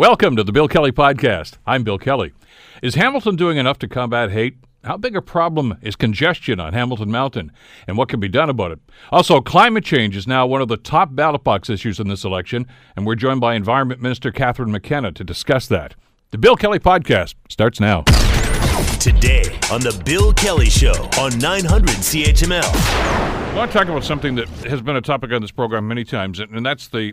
Welcome to the Bill Kelly Podcast. I'm Bill Kelly. Is Hamilton doing enough to combat hate? How big a problem is congestion on Hamilton Mountain, and what can be done about it? Also, climate change is now one of the top ballot box issues in this election, and we're joined by Environment Minister Catherine McKenna to discuss that. The Bill Kelly Podcast starts now. Today on The Bill Kelly Show on 900 CHML. I want to talk about something that has been a topic on this program many times, and that's the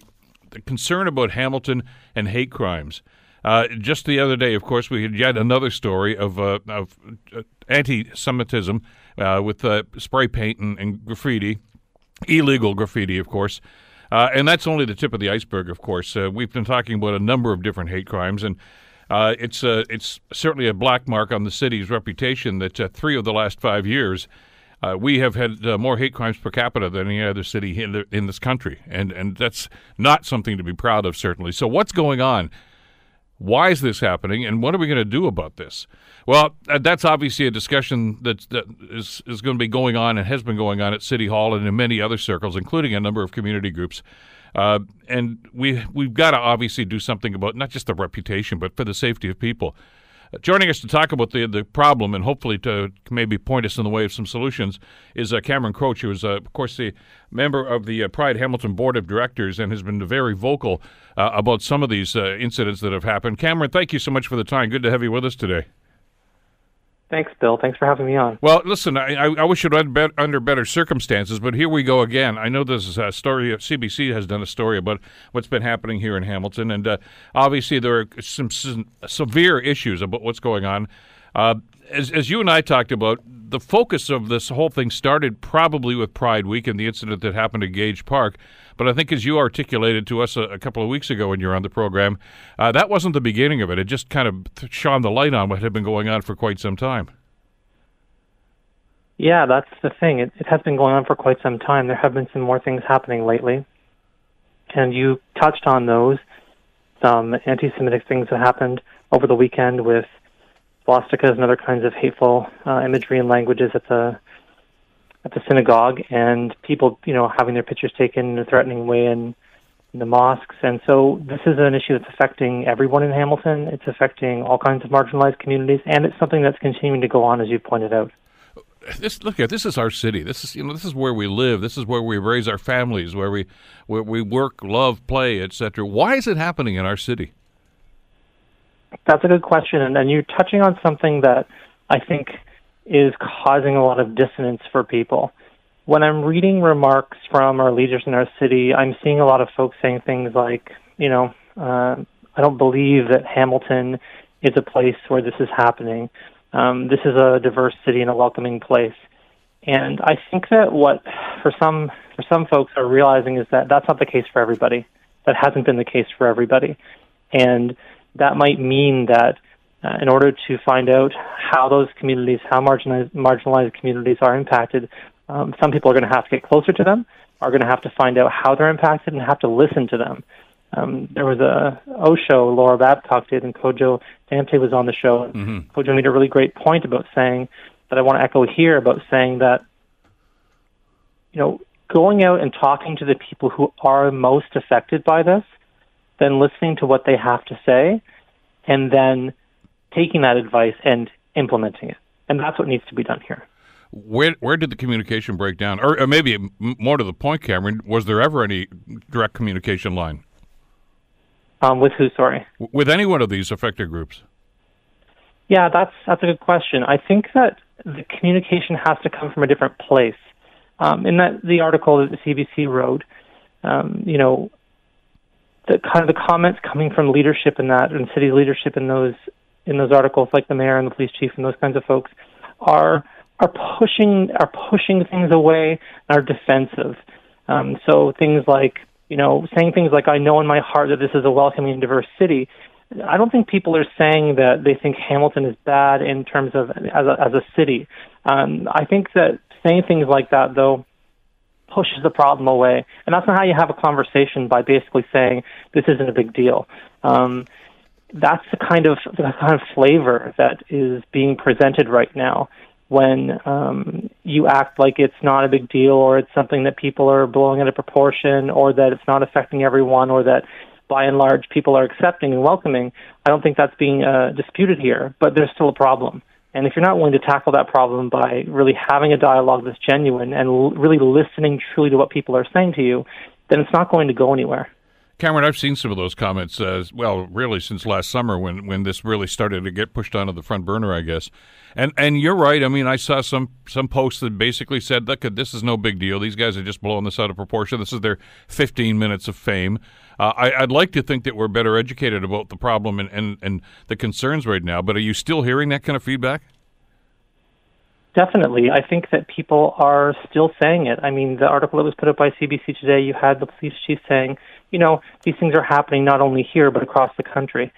the concern about Hamilton and hate crimes. Uh, just the other day, of course, we had yet another story of, uh, of uh, anti-Semitism uh, with uh, spray paint and, and, graffiti, illegal graffiti, of course. Uh, and that's only the tip of the iceberg, of course. we've been talking about a number of different hate crimes, and it's it's certainly a black mark on the city's reputation that three of the last five years uh, we have had uh, more hate crimes per capita than any other city in, the, in this country, and and that's not something to be proud of, certainly. So, what's going on? Why is this happening, and what are we going to do about this? Well, uh, that's obviously a discussion that that is is going to be going on and has been going on at City Hall and in many other circles, including a number of community groups. Uh, and we we've got to obviously do something about not just the reputation, but for the safety of people. Joining us to talk about the the problem and hopefully to maybe point us in the way of some solutions is uh, Cameron Kroetsch, who is, uh, of course, the member of the uh, Pride Hamilton Board of Directors and has been very vocal uh, about some of these uh, incidents that have happened. Cameron, thank you so much for the time. Good to have you with us today. Thanks, Bill. Thanks for having me on. Well, listen, I, I wish it had been under better circumstances, but here we go again. I know this is a story. CBC has done a story about what's been happening here in Hamilton, and uh, obviously there are some, some, severe issues about what's going on. Uh, as, as you and I talked about, the focus of this whole thing started probably with Pride Week and the incident that happened at Gage Park. But I think, as you articulated to us a, a couple of weeks ago when you were on the program, uh, that wasn't the beginning of it. It just kind of shone the light on what had been going on for quite some time. Yeah, that's the thing. It, it has been going on for quite some time. There have been some more things happening lately. And you touched on those. Some anti Semitic things that happened over the weekend with swastikas and other kinds of hateful uh, imagery and languages at the at the synagogue, and people, you know, having their pictures taken in a threatening way in, in the mosques. And so this is an issue that's affecting everyone in Hamilton. It's affecting all kinds of marginalized communities, and it's something that's continuing to go on, as you pointed out. This look at this is our city. This is you know this is where we live. This is where we raise our families, where we where we work, love, play, etc. Why is it happening in our city? That's a good question, and, and you're touching on something that I think is causing a lot of dissonance for people. When I'm reading remarks from our leaders in our city, I'm seeing a lot of folks saying things like, you know, uh, I don't believe that Hamilton is a place where this is happening. Um, this is a diverse city and a welcoming place. And I think that what for some for some folks are realizing is that that's not the case for everybody. That hasn't been the case for everybody. And that might mean that uh, in order to find out how those communities, how marginalized, marginalized communities are impacted, um, some people are going to have to get closer to them, are going to have to find out how they're impacted, and have to listen to them. Um, there was a O show Laura Babcock did, and Kojo Damptey was on the show. Mm-hmm. Kojo made a really great point about saying that I want to echo here about saying that, you know, going out and talking to the people who are most affected by this then listening to what they have to say, and then taking that advice and implementing it. And that's what needs to be done here. Where where did the communication break down, or, or maybe more to the point, Cameron? Was there ever any direct communication line? Um, with who? Sorry. With any one of these affected groups. Yeah, that's that's a good question. I think that the communication has to come from a different place. Um, in that the article that the CBC wrote, um, you know, the kind of the comments coming from leadership in that and city leadership in those in those articles, like the mayor and the police chief and those kinds of folks, are are pushing are pushing things away and are defensive. Um, so things like you know saying things like I know in my heart that this is a welcoming and diverse city. I don't think people are saying that they think Hamilton is bad in terms of as a, as a city. Um, I think that saying things like that though pushes the problem away. And that's not how you have a conversation by basically saying this isn't a big deal. Um, that's the kind of the kind of flavor that is being presented right now when um, you act like it's not a big deal or it's something that people are blowing out of proportion or that it's not affecting everyone or that by and large people are accepting and welcoming. I don't think that's being uh, disputed here, but there's still a problem. And if you're not willing to tackle that problem by really having a dialogue that's genuine and l- really listening truly to what people are saying to you, then it's not going to go anywhere. Cameron, I've seen some of those comments. Uh, well, really, since last summer when when this really started to get pushed onto the front burner, I guess. And and you're right. I mean, I saw some some posts that basically said, "Look, this is no big deal. These guys are just blowing this out of proportion. This is their 15 minutes of fame." Uh, I, would like to think that we're better educated about the problem and, and, and the concerns right now. But are you still hearing that kind of feedback? Definitely. I think that people are still saying it. I mean, the article that was put up by CBC today, you had the police chief saying, you know, these things are happening not only here, but across the country.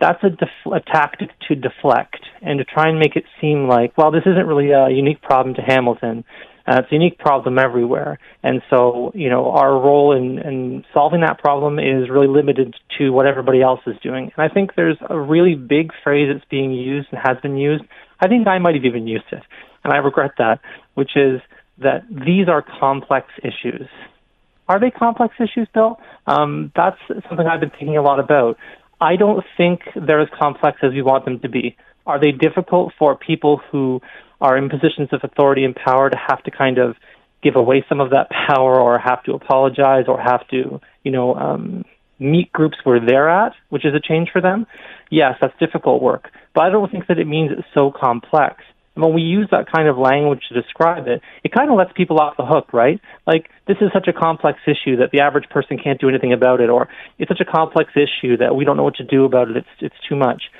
That's a, def- a tactic to deflect and to try and make it seem like, well, this isn't really a unique problem to Hamilton. Uh, it's a unique problem everywhere. And so, you know, our role in, in solving that problem is really limited to what everybody else is doing. And I think there's a really big phrase that's being used and has been used. I think I might have even used it and I regret that, which is that these are complex issues. Are they complex issues, Bill? Um, that's something I've been thinking a lot about. I don't think they're as complex as we want them to be. Are they difficult for people who are in positions of authority and power to have to kind of give away some of that power or have to apologize or have to, you know, um, meet groups where they're at, which is a change for them? Yes, that's difficult work. But I don't think that it means it's so complex. And when we use that kind of language to describe it, it kind of lets people off the hook, right? Like, this is such a complex issue that the average person can't do anything about it, or it's such a complex issue that we don't know what to do about it. It's, it's too much.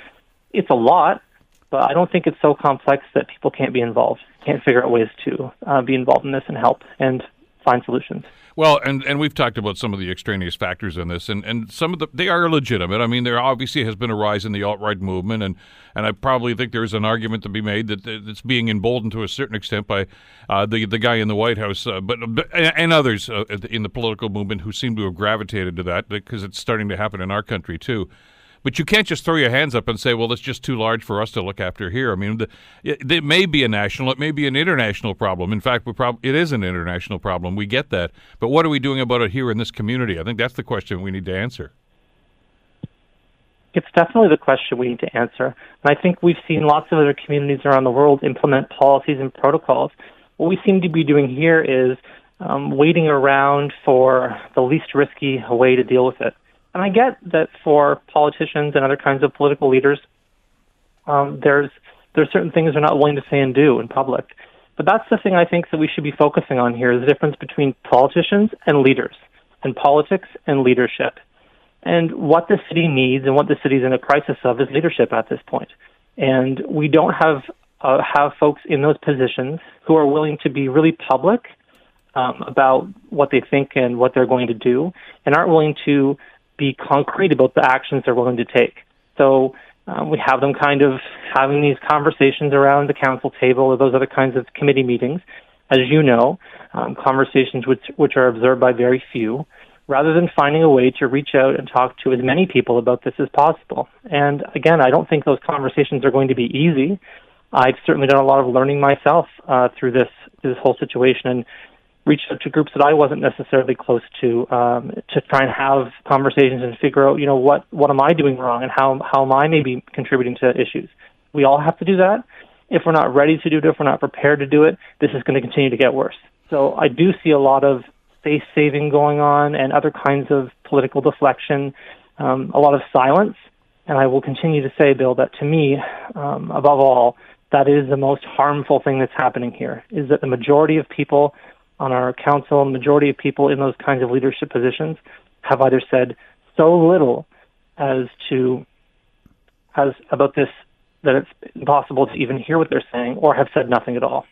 It's a lot, but I don't think it's so complex that people can't be involved, can't figure out ways to uh, be involved in this and help and find solutions. Well, and, and we've talked about some of the extraneous factors in this, and, and some of the they are legitimate. I mean, there obviously has been a rise in the alt right movement, and, and I probably think there's an argument to be made that it's being emboldened to a certain extent by uh, the the guy in the White House, uh, but and others uh, in the political movement who seem to have gravitated to that because it's starting to happen in our country too. But you can't just throw your hands up and say, "Well, it's just too large for us to look after here." I mean, the, it, it, may be a national, it may be an international problem. In fact, we prob- it is an international problem. We get that, but what are we doing about it here in this community? I think that's the question we need to answer. It's definitely the question we need to answer. And I think we've seen lots of other communities around the world implement policies and protocols. What we seem to be doing here is um, waiting around for the least risky way to deal with it. And I get that for politicians and other kinds of political leaders, um, there's there's certain things they're not willing to say and do in public. But that's the thing I think that we should be focusing on here: is the difference between politicians and leaders, and politics and leadership. And what the city needs and what the city's in a crisis of is leadership at this point. And we don't have uh, have folks in those positions who are willing to be really public um, about what they think and what they're going to do, and aren't willing to be concrete about the actions they're willing to take. So um, we have them kind of having these conversations around the council table or those other kinds of committee meetings, as you know, um, conversations which, which are observed by very few, rather than finding a way to reach out and talk to as many people about this as possible. And again, I don't think those conversations are going to be easy. I've certainly done a lot of learning myself uh, through this this whole situation, and reached out to groups that I wasn't necessarily close to um, to try and have conversations and figure out, you know, what what am I doing wrong and how how am I maybe contributing to issues. We all have to do that. If we're not ready to do it, if we're not prepared to do it, this is going to continue to get worse. So I do see a lot of face saving going on and other kinds of political deflection, um, a lot of silence. And I will continue to say, Bill, that to me, um, above all, that is the most harmful thing that's happening here. Is that the majority of people on our council, majority of people in those kinds of leadership positions have either said so little as to as about this that it's impossible to even hear what they're saying, or have said nothing at all.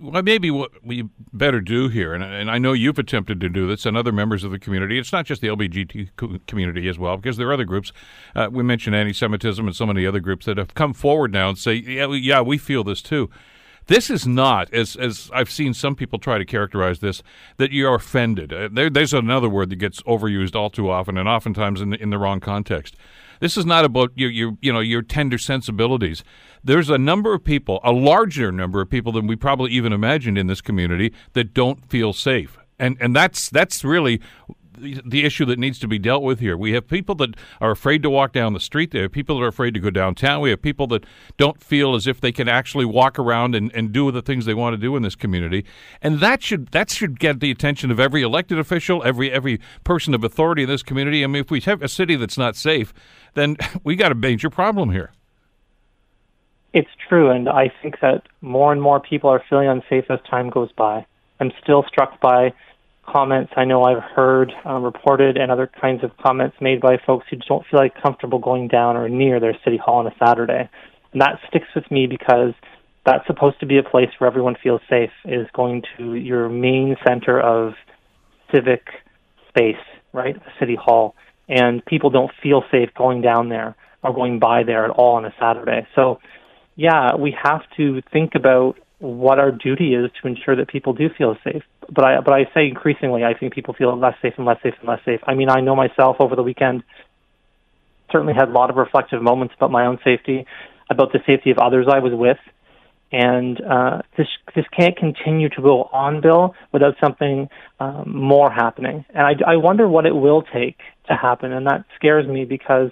Well, maybe what we better do here, and, and, I know you've attempted to do this, and other members of the community. It's not just the LGBT community as well, because there are other groups. Uh, we mentioned anti-Semitism and so many other groups that have come forward now and say, "Yeah, yeah, we feel this too." This is not, as as I've seen some people try to characterize this, that you're offended. Uh, there, there's another word that gets overused all too often, and oftentimes in the, in the wrong context. This is not about your, your you know your tender sensibilities. There's a number of people, a larger number of people than we probably even imagined in this community that don't feel safe, and and that's that's really the, issue that needs to be dealt with here. We have people that are afraid to walk down the street. There are people that are afraid to go downtown. We have people that don't feel as if they can actually walk around and, and do the things they want to do in this community. And that should that should get the attention of every elected official, every every person of authority in this community. I mean, if we have a city that's not safe, then we got a major problem here. It's true, and I think that more and more people are feeling unsafe as time goes by. I'm still struck by comments I know I've heard um, reported and other kinds of comments made by folks who don't feel like comfortable going down or near their city hall on a Saturday. And that sticks with me because that's supposed to be a place where everyone feels safe, is going to your main center of civic space, right? The city hall. And people don't feel safe going down there or going by there at all on a Saturday. So, yeah, we have to think about what our duty is to ensure that people do feel safe. But I but I say increasingly, I think people feel less safe and less safe and less safe. I mean, I know myself over the weekend certainly had a lot of reflective moments about my own safety, about the safety of others I was with, and uh, this this can't continue to go on, Bill, without something um, more happening. And I, I wonder what it will take to happen, and that scares me because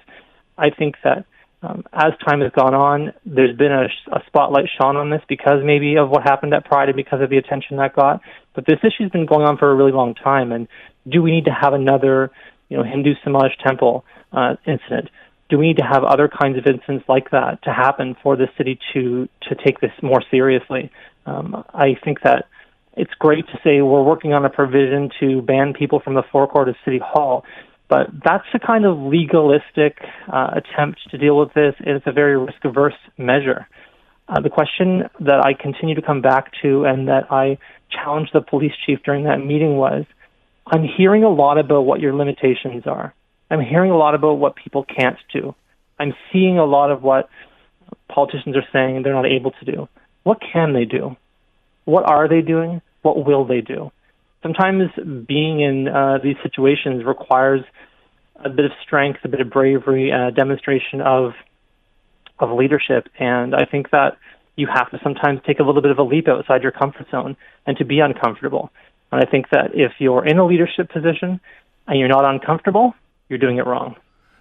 I think that um, as time has gone on, there's been a, a spotlight shone on this because maybe of what happened at Pride and because of the attention that got. But this issue's been going on for a really long time. And do we need to have another, you know, Hindu Samaj temple uh, incident? Do we need to have other kinds of incidents like that to happen for the city to to take this more seriously? Um, I think that it's great to say we're working on a provision to ban people from the forecourt of City Hall, but that's the kind of legalistic uh, attempt to deal with this. It's a very risk averse measure. Uh, the question that I continue to come back to and that I challenged the police chief during that meeting was I'm hearing a lot about what your limitations are. I'm hearing a lot about what people can't do. I'm seeing a lot of what politicians are saying they're not able to do. What can they do? What are they doing? What will they do? Sometimes being in uh, these situations requires a bit of strength, a bit of bravery, a demonstration of of leadership. And I think that you have to sometimes take a little bit of a leap outside your comfort zone and to be uncomfortable. And I think that if you're in a leadership position and you're not uncomfortable, you're doing it wrong.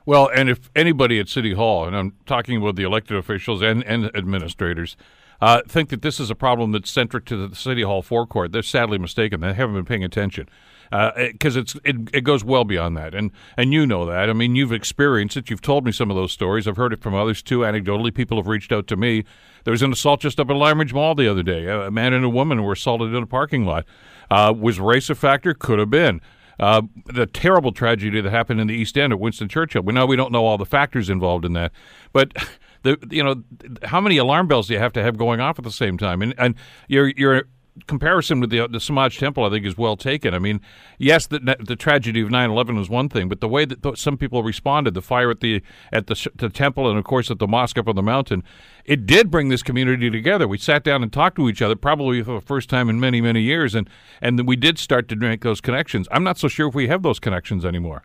Well, and if anybody at City Hall, and I'm talking about the elected officials and, and administrators, uh, think that this is a problem that's centric to the City Hall forecourt. They're sadly mistaken. They haven't been paying attention because uh, it, it goes well beyond that, and and you know that. I mean, you've experienced it. You've told me some of those stories. I've heard it from others too. Anecdotally, people have reached out to me. There was an assault just up at Lime Mall the other day. A man and a woman were assaulted in a parking lot. Uh, was race a factor? Could have been. Uh, the terrible tragedy that happened in the East End at Winston Churchill. We know we don't know all the factors involved in that, but the you know how many alarm bells do you have to have going off at the same time? And and your your comparison with the the Samaj Temple, I think, is well taken. I mean, yes, the the tragedy of 9/11 was one thing, but the way that th- some people responded, the fire at the at the, the temple, and of course at the mosque up on the mountain, it did bring this community together. We sat down and talked to each other, probably for the first time in many many years, and and we did start to make those connections. I'm not so sure if we have those connections anymore.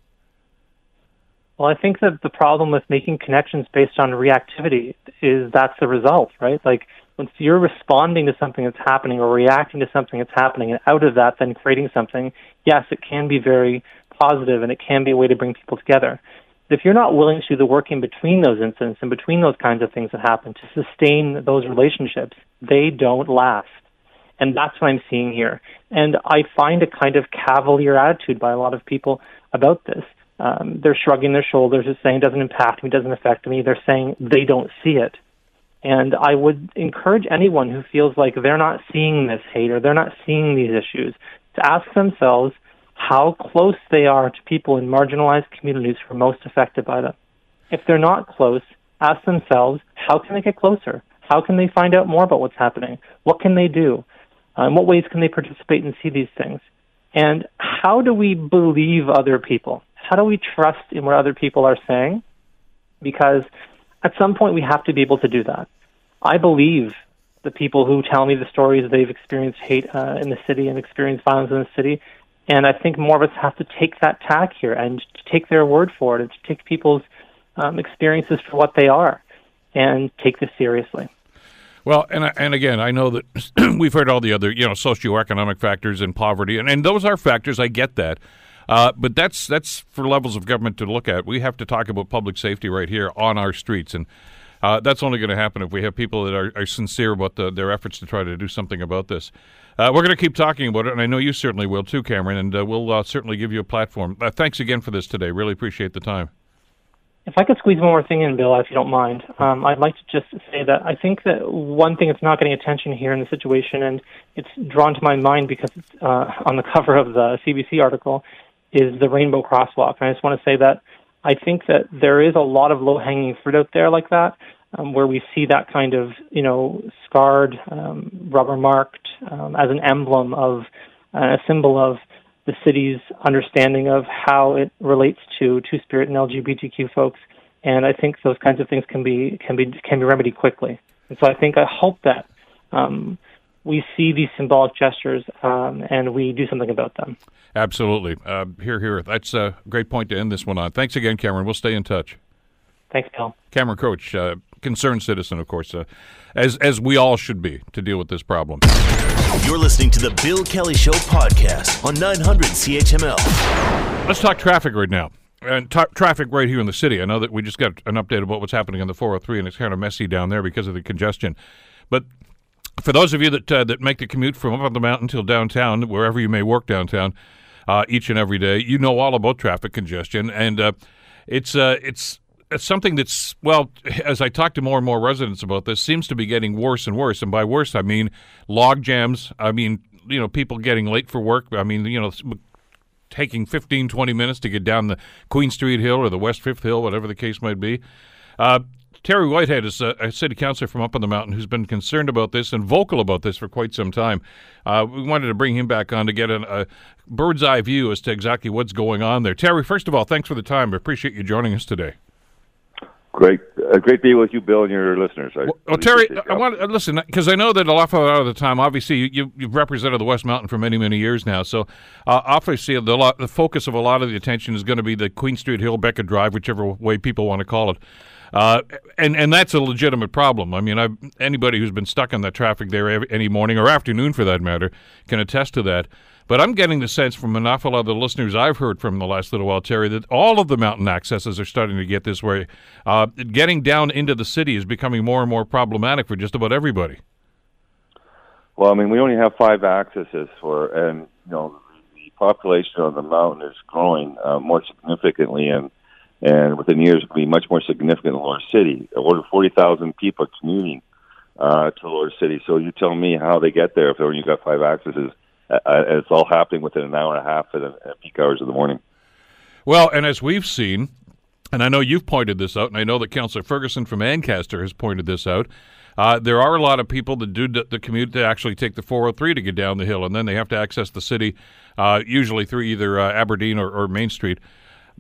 Well, I think that the problem with making connections based on reactivity is that's the result, right? Like once you're responding to something that's happening or reacting to something that's happening, and out of that then creating something, yes, it can be very positive and it can be a way to bring people together. But if you're not willing to do the work in between those incidents and between those kinds of things that happen to sustain those relationships, they don't last. And that's what I'm seeing here. And I find a kind of cavalier attitude by a lot of people about this um, they're shrugging their shoulders and saying it doesn't impact me, doesn't affect me. They're saying they don't see it. And I would encourage anyone who feels like they're not seeing this hate or they're not seeing these issues to ask themselves how close they are to people in marginalized communities who are most affected by them. If they're not close, ask themselves how can they get closer? How can they find out more about what's happening? What can they do? Uh, in what ways can they participate and see these things? And how do we believe other people? How do we trust in what other people are saying? Because at some point we have to be able to do that. I believe the people who tell me the stories they've experienced hate uh, in the city and experienced violence in the city. And I think more of us have to take that tack here and to take their word for it and to take people's um, experiences for what they are and take this seriously. Well, and and again, I know that we've heard all the other, you know, socioeconomic factors and poverty, and, and those are factors. I get that, Uh, but that's that's for levels of government to look at. We have to talk about public safety right here on our streets, and uh, that's only going to happen if we have people that are, are sincere about the, their efforts to try to do something about this. Uh, we're going to keep talking about it, and I know you certainly will too, Cameron, and uh, we'll uh, certainly give you a platform. Uh, thanks again for this today. Really appreciate the time. If I could squeeze one more thing in, Bill, if you don't mind, um, I'd like to just say that I think that one thing that's not getting attention here in the situation, and it's drawn to my mind because it's uh, on the cover of the CBC article, is the rainbow crosswalk. And I just want to say that I think that there is a lot of low hanging fruit out there like that, um, where we see that kind of, you know, scarred, um, rubber marked um, as an emblem of, uh, a symbol of the city's understanding of how it relates to Two Spirit and LGBTQ folks. And I think those kinds of things can be can be can be remedied quickly. And so I think I hope that um, we see these symbolic gestures um, and we do something about them. Absolutely. Uh, here, here. That's a great point to end this one on. Thanks again, Cameron. We'll stay in touch. Thanks, Bill. Cameron Kroetsch, uh, concerned citizen, of course, uh, as as we all should be to deal with this problem. You're listening to the Bill Kelly Show podcast on 900 CHML. Let's talk traffic right now. And t- traffic right here in the city. I know that we just got an update about what's happening on the 403, and it's kind of messy down there because of the congestion. But for those of you that uh, that make the commute from up on the mountain till downtown, wherever you may work downtown, uh, each and every day, you know all about traffic congestion, and uh, it's uh, it's it's something that's well, as I talk to more and more residents about this, seems to be getting worse and worse. And by worse, I mean log jams. I mean you know people getting late for work. I mean you know taking 15, 20 minutes to get down the Queen Street Hill or the West Fifth Hill, whatever the case might be. Uh, Terry Whitehead is a, a, city councilor from up on the mountain who's been concerned about this and vocal about this for quite some time. Uh, we wanted to bring him back on to get an, a bird's eye view as to exactly what's going on there. Terry, first of all, thanks for the time. I appreciate you joining us today. Great, uh, great being with you, Bill, and your listeners. I well, well Terry, I want to listen because I know that a lot of the time, obviously, you, have represented the West Mountain for many, many years now. So, uh, obviously, the, lot, the focus of a lot of the attention is going to be the Queen Street Hill Beckett Drive, whichever way people want to call it. Uh, and and that's a legitimate problem. I mean, I've, anybody who's been stuck in that traffic there any morning or afternoon, for that matter, can attest to that. But I'm getting the sense from an awful lot of the listeners I've heard from the last little while, Terry, that all of the mountain accesses are starting to get this way. Uh, getting down into the city is becoming more and more problematic for just about everybody. Well, I mean, we only have five accesses for, and you know, the population on the mountain is growing uh, more significantly, and and within years it will be much more significant in Lower City. Over forty thousand people commuting uh, to Lower City. So you tell me how they get there if only you got five accesses uh, it's all happening within an hour and a half at, at peak hours of the morning. Well, and as we've seen, and I know you've pointed this out, and I know that Councillor Ferguson from Ancaster has pointed this out. Uh, there are a lot of people that do the commute to actually take the 403 to get down the hill, and then they have to access the city, uh, usually through either uh, Aberdeen or, or Main Street.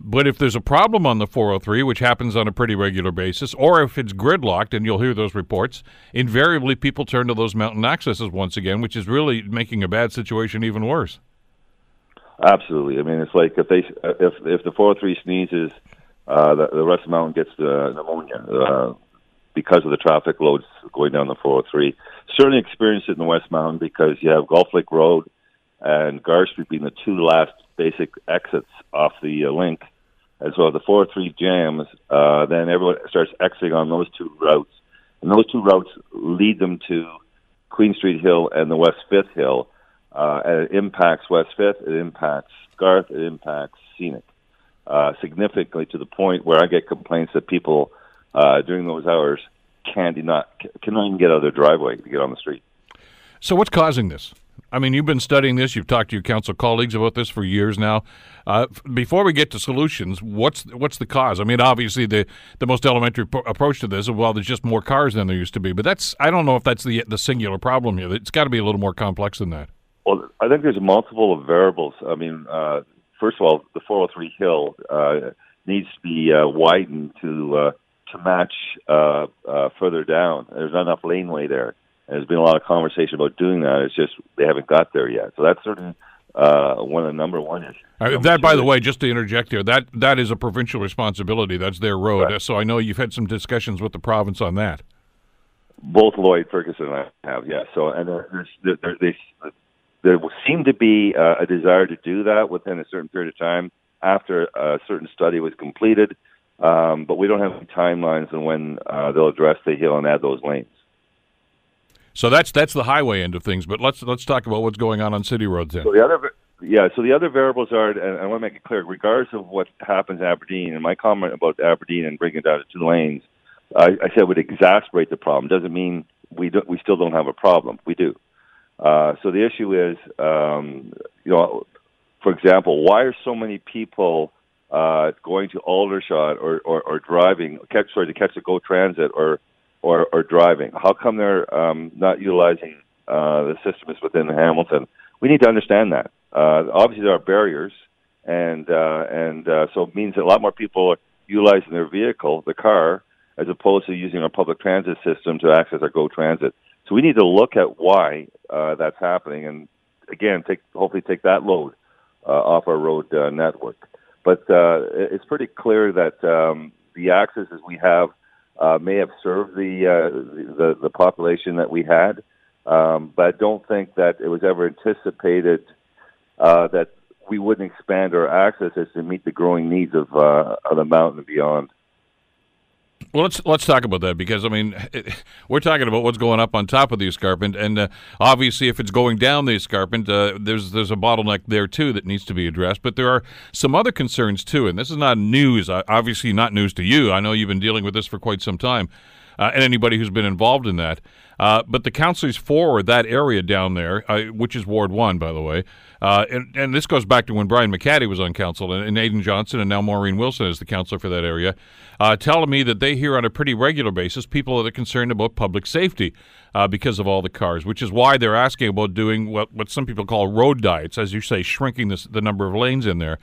But if there's a problem on the 403, which happens on a pretty regular basis, or if it's gridlocked, and you'll hear those reports, invariably people turn to those mountain accesses once again, which is really making a bad situation even worse. Absolutely. I mean, it's like if they if if the 403 sneezes, uh, the, the rest of the mountain gets uh, pneumonia uh, because of the traffic loads going down the 403. Certainly experienced it in the West Mountain because you have Golf Links Road and Garth Street being the two last basic exits off the uh, link. well as the 403 jams, uh, then everyone starts exiting on those two routes. And those two routes lead them to Queen Street Hill and the West Fifth Hill. Uh, and it impacts West Fifth, it impacts Garth, it impacts Scenic uh, significantly to the point where I get complaints that people uh, during those hours can't not cannot even get out of their driveway to get on the street. So what's causing this? I mean, you've been studying this. You've talked to your council colleagues about this for years now. Uh, before we get to solutions, what's what's the cause? I mean, obviously the the most elementary p- approach to this is well, there's just more cars than there used to be. But that's I don't know if that's the the singular problem here. It's got to be a little more complex than that. Well, I think there's multiple variables. I mean, uh, first of all, the 403 hill uh, needs to be uh, widened to uh, to match uh, further down. There's not enough laneway there. There's been a lot of conversation about doing that. It's just they haven't got there yet. So that's certainly uh, one of the number one issues. Uh, that, by the way, just to interject here, that that is a provincial responsibility. That's their road. Right. So I know you've had some discussions with the province on that. Both Lloyd Ferguson and I have, yes. So and there's, there, they, there seemed to be uh, a desire to do that within a certain period of time after a certain study was completed, um, but we don't have any timelines on when uh, they'll address the hill and add those lanes. So that's that's the highway end of things. But let's let's talk about what's going on on city roads then. So the other, yeah, so the other variables are, and I want to make it clear, regardless of what happens in Aberdeen, and my comment about Aberdeen and bringing it down to two lanes, I, I said would exacerbate the problem. Doesn't mean we don't, we still don't have a problem. We do. Uh, so the issue is, um, you know, for example, why are so many people uh, going to Aldershot or, or, or driving, catch, sorry, to catch the GO Transit or, or, or driving? How come they're um, not utilizing uh, the systems within Hamilton? We need to understand that. Uh, obviously, there are barriers, and uh, and uh, so it means that a lot more people are utilizing their vehicle, the car, as opposed to using our public transit system to access our GO Transit. So we need to look at why uh, that's happening, and again, take hopefully take that load uh, off our road uh, network. But uh, it's pretty clear that um, the accesses we have uh, may have served the, uh, the the population that we had, um, but I don't think that it was ever anticipated uh, that we wouldn't expand our accesses to meet the growing needs of uh, of the mountain and beyond. Well, let's let's talk about that because I mean, we're talking about what's going up on top of the escarpment, and uh, obviously, if it's going down the escarpment, uh, there's there's a bottleneck there too that needs to be addressed. But there are some other concerns too, and this is not news. Obviously, not news to you. I know you've been dealing with this for quite some time, uh, and anybody who's been involved in that. Uh, but the councillors for that area down there, uh, which is Ward 1, by the way, uh, and, and, this goes back to when Brian McHattie was on council, and, and Aidan Johnson, and now Maureen Wilson is the councillor for that area, uh, telling me that they hear on a pretty regular basis people that are concerned about public safety uh, because of all the cars, which is why they're asking about doing what, what some people call road diets, as you say, shrinking this, the number of lanes in there.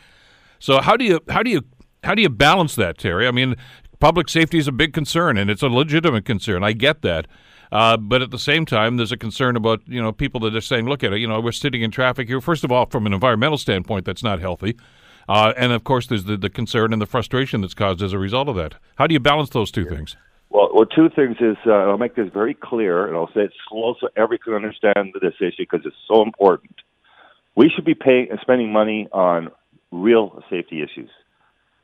So how do you how do you how do you balance that, Terry? I mean, public safety is a big concern, and it's a legitimate concern. I get that. Uh, but at the same time, there's a concern about you know people that are saying, look at it, you know, we're sitting in traffic here. First of all, from an environmental standpoint, that's not healthy. Uh, and of course, there's the, the concern and the frustration that's caused as a result of that. How do you balance those two things? Well, well, two things is uh, I'll make this very clear, and I'll say it slow so everyone can understand this issue because it's so important. We should be paying and spending money on real safety issues,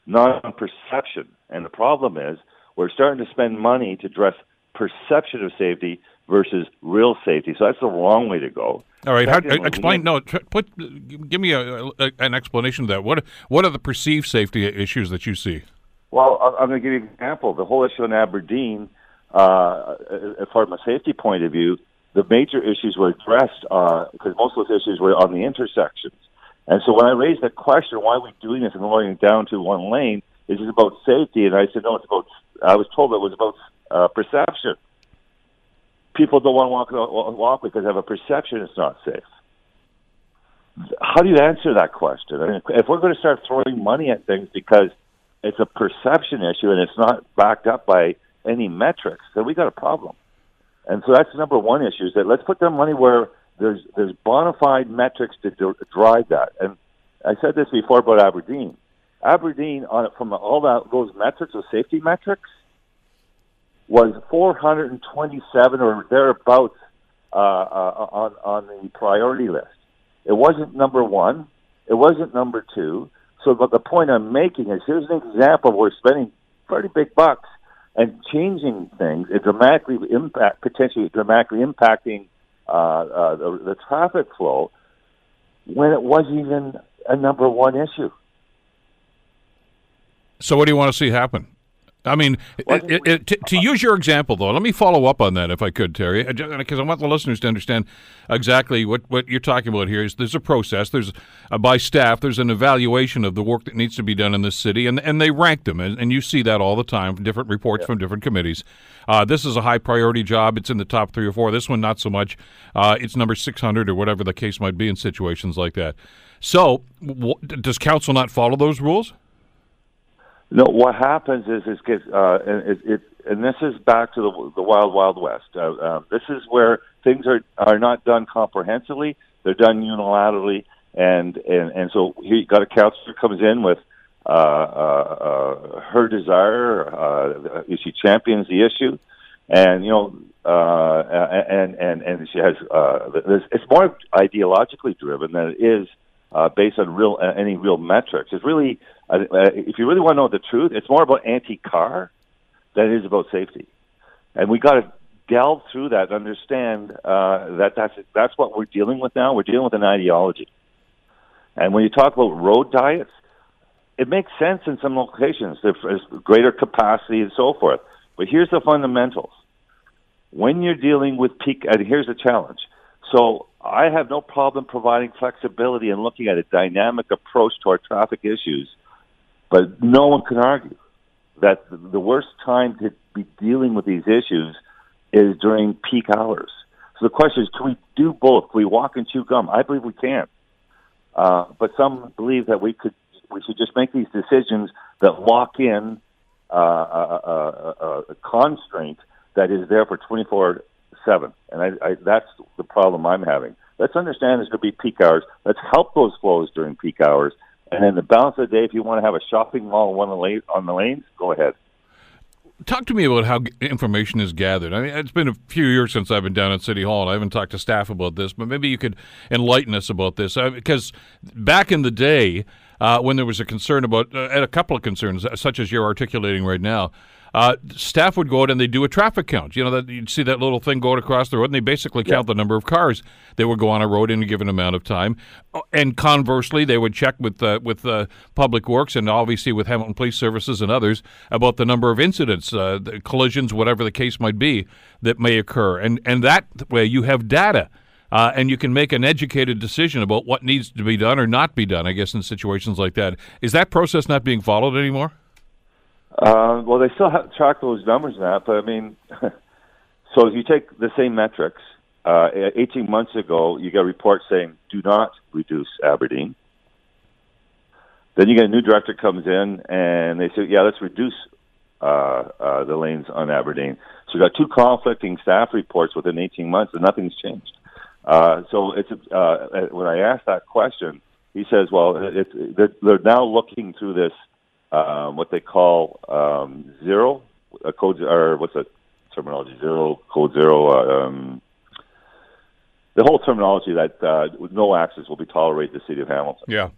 not on perception. And the problem is we're starting to spend money to address perception of safety versus real safety. So that's the wrong way to go. All right, How, explain. No, put. Give me a, a, an explanation of that. What What are the perceived safety issues that you see? Well, I'm going to give you an example. The whole issue in Aberdeen, uh, from a safety point of view, the major issues were addressed because uh, most of those issues were on the intersections. And so when I raised the question, why are we doing this and going down to one lane? Is it about safety? And I said, no, it's about. I was told it was about uh, perception. People don't want to walk walk because they have a perception it's not safe. How do you answer that question? I mean, if we're going to start throwing money at things because it's a perception issue and it's not backed up by any metrics, then we got a problem. And so that's the number one issue: is that let's put the money where there's there's bona fide metrics to drive that. And I said this before about Aberdeen. Aberdeen, on from all that those metrics, those safety metrics, was 427 or thereabouts uh, uh, on on the priority list. It wasn't number one. It wasn't number two. So, but the point I'm making is here's an example where we're spending pretty big bucks and changing things. It dramatically impact potentially dramatically impacting uh, uh, the, the traffic flow when it wasn't even a number one issue. So, what do you want to see happen? I mean, it, it, to, to, use your example, though, let me follow up on that if I could, Terry, because I want the listeners to understand exactly what, what you're talking about here. Is there's a process, there's a, by staff, there's an evaluation of the work that needs to be done in this city, and and they rank them, and, and you see that all the time, different reports yeah. from different committees. Uh, this is a high priority job; it's in the top three or four. This one, not so much. Uh, it's number 600 or whatever the case might be in situations like that. So, w- does council not follow those rules? No, what happens is, is uh, it, it, and this is back to the, the wild, wild west. Uh, uh, this is where things are are not done comprehensively; they're done unilaterally, and and and so he got a councilor comes in with uh, uh, uh, her desire. Uh, she champions the issue. and you know, uh, and and and she has. Uh, it's more ideologically driven than it is uh, based on real uh, any real metrics. It's really, uh, uh, if you really want to know the truth, it's more about anti-car than it is about safety, and we got to delve through that and understand uh, that that's that's what we're dealing with now. We're dealing with an ideology, and when you talk about road diets, it makes sense in some locations. There's greater capacity and so forth. But here's the fundamentals. When you're dealing with peak, and here's the challenge. So I have no problem providing flexibility and looking at a dynamic approach to our traffic issues, but no one can argue that the worst time to be dealing with these issues is during peak hours. So the question is, can we do both? Can we walk and chew gum? I believe we can. Uh, but some believe that we could, we should just make these decisions that lock in uh, a, a, a, constraint that is there for 24 7. And I, I, that's the problem I'm having. Let's understand there's going to be peak hours. Let's help those flows during peak hours. And then the balance of the day, if you want to have a shopping mall on the, lane, on the lanes, go ahead. Talk to me about how information is gathered. I mean, it's been a few years since I've been down at City Hall, and I haven't talked to staff about this, but maybe you could enlighten us about this. Uh, because back in the day, uh, when there was a concern about, uh, a couple of concerns, such as you're articulating right now, uh, staff would go out and they do a traffic count. You know that you'd see that little thing going across the road, and they basically count the number of cars that would go on a road in a given amount of time. Uh, and conversely, they would check with uh, with uh, Public Works and obviously with Hamilton Police Services and others about the number of incidents, uh, collisions, whatever the case might be, that may occur. And and that way you have data. Uh, and you can make an educated decision about what needs to be done or not be done. I guess in situations like that, is that process not being followed anymore? Uh, well, they still have track those numbers now, but I mean, so if you take the same metrics, uh, 18 months ago, you get a report saying do not reduce Aberdeen. Then you get a new director comes in and they say, yeah, let's reduce uh, uh, the lanes on Aberdeen. So you got two conflicting staff reports within 18 months, and nothing's changed. Uh, so it's uh, when I asked that question, he says, well, they're now looking through this um, what they call um, zero a code or what's the terminology zero code zero. Uh, um, the whole terminology that uh, no access will be tolerated in the city of Hamilton. Yeah.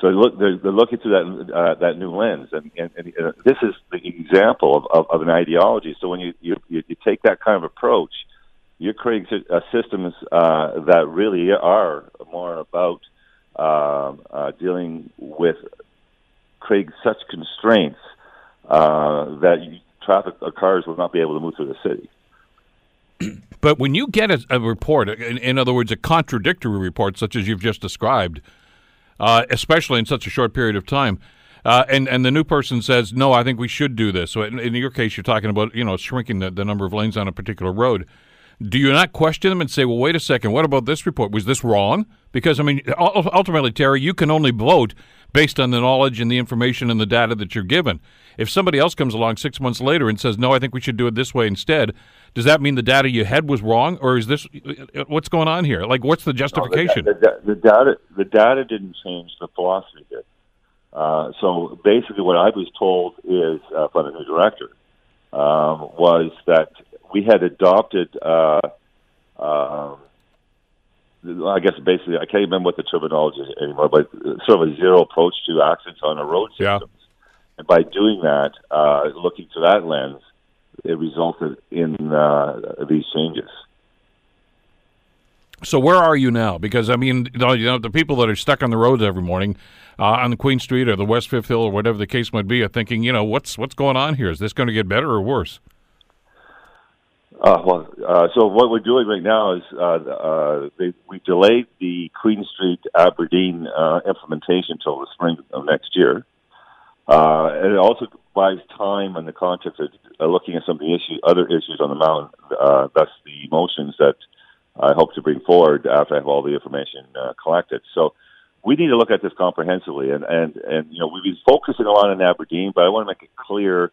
So they look, they're, they're looking through that uh, that new lens, and, and, and uh, this is the example of, of, of an ideology. So when you, you you take that kind of approach, you're creating uh, systems uh, that really are more about uh, uh, dealing with create such constraints uh, that traffic uh, cars will not be able to move through the city. But when you get a, a report, in, in, other words, a contradictory report, such as you've just described, uh, especially in such a short period of time, uh, and and the new person says, "No, I think we should do this." So in, in your case, you're talking about you know shrinking the, the number of lanes on a particular road. Do you not question them and say, "Well, wait a second, what about this report? Was this wrong?" Because I mean, ultimately, Terry, you can only vote based on the knowledge and the information and the data that you're given. If somebody else comes along six months later and says, "No, I think we should do it this way instead," does that mean the data you had was wrong, or is this what's going on here? Like, what's the justification? No, the, the, the, data, the data didn't change. The philosophy did. Uh, so basically, what I was told is uh, from the new director um, was that we had adopted. Uh, um, I guess basically, I can't remember what the terminology is anymore, but sort of a zero approach to accidents on a road system. Yeah. And by doing that, uh, looking through that lens, it resulted in uh, these changes. So where are you now? Because I mean, you know, the people that are stuck on the roads every morning uh, on the Queen Street or the West Fifth Hill or whatever the case might be, are thinking, you know, what's what's going on here? Is this going to get better or worse? Uh, well, uh, so what we're doing right now is uh, uh, they, we delayed the Queen Street Aberdeen uh, implementation until the spring of next year, uh, and it also buys time in the context of looking at some of the issue, other issues on the mountain. Thus, the motions that I hope to bring forward after I have all the information collected. So. We need to look at this comprehensively, and, and, and you know we've been focusing a lot on Aberdeen, but I want to make it clear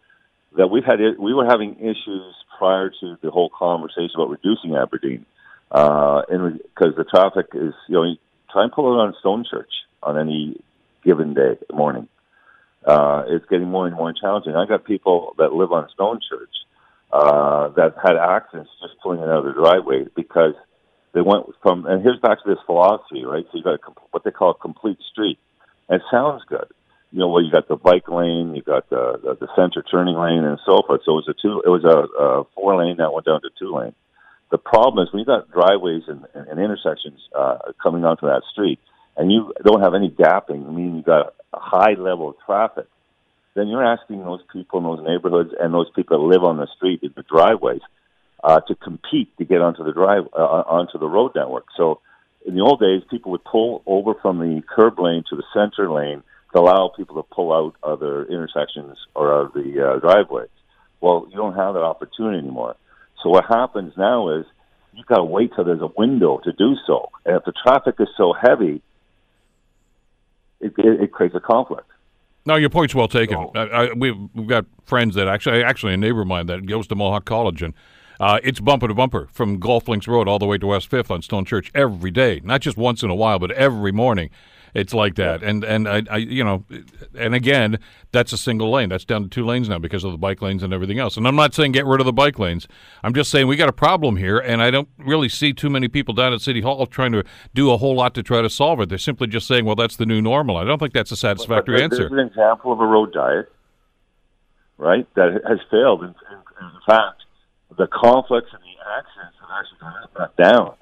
that we've had we were having issues prior to the whole conversation about reducing Aberdeen, uh, because the traffic is you know try and pull it on Stonechurch on any given day morning. Uh, it's getting more and more challenging. I got people that live on Stonechurch uh, that had accidents just pulling out of the driveway because they went from. And here's back to this philosophy, right? So you got a, what they call a complete street. And it sounds good. You know, well, you got the bike lane, you got the, the the center turning lane, and so forth. So it was a two, it was a, a four lane that went down to two lane. The problem is when you got driveways and, and, and intersections uh, coming onto that street, and you don't have any gapping, I mean, you got a high level of traffic then you're asking those people in those neighborhoods and those people that live on the street in the driveways uh, to compete to get onto the drive uh, onto the road network. So in the old days, people would pull over from the curb lane to the center lane allow people to pull out other intersections or out of the uh, driveways. Well, you don't have that opportunity anymore. So what happens now is you've got to wait till there's a window to do so. And if the traffic is so heavy, it, it, it creates a conflict. No, your point's well taken. I, I, we've, we've got friends that actually, actually a neighbor of mine that goes to Mohawk College, and uh, it's bumper to bumper from Golf Links Road all the way to West Fifth on Stone Church every day, not just once in a while, but every morning. It's like that, and and I, I, you know, and again, that's a single lane. That's down to two lanes now because of the bike lanes and everything else. And I'm not saying get rid of the bike lanes. I'm just saying we got a problem here, and I don't really see too many people down at City Hall trying to do a whole lot to try to solve it. They're simply just saying, well, that's the new normal. I don't think that's a satisfactory but, answer. There's an example of a road diet, right, that has failed. In, in, in fact, the conflicts and the accidents have actually gone down.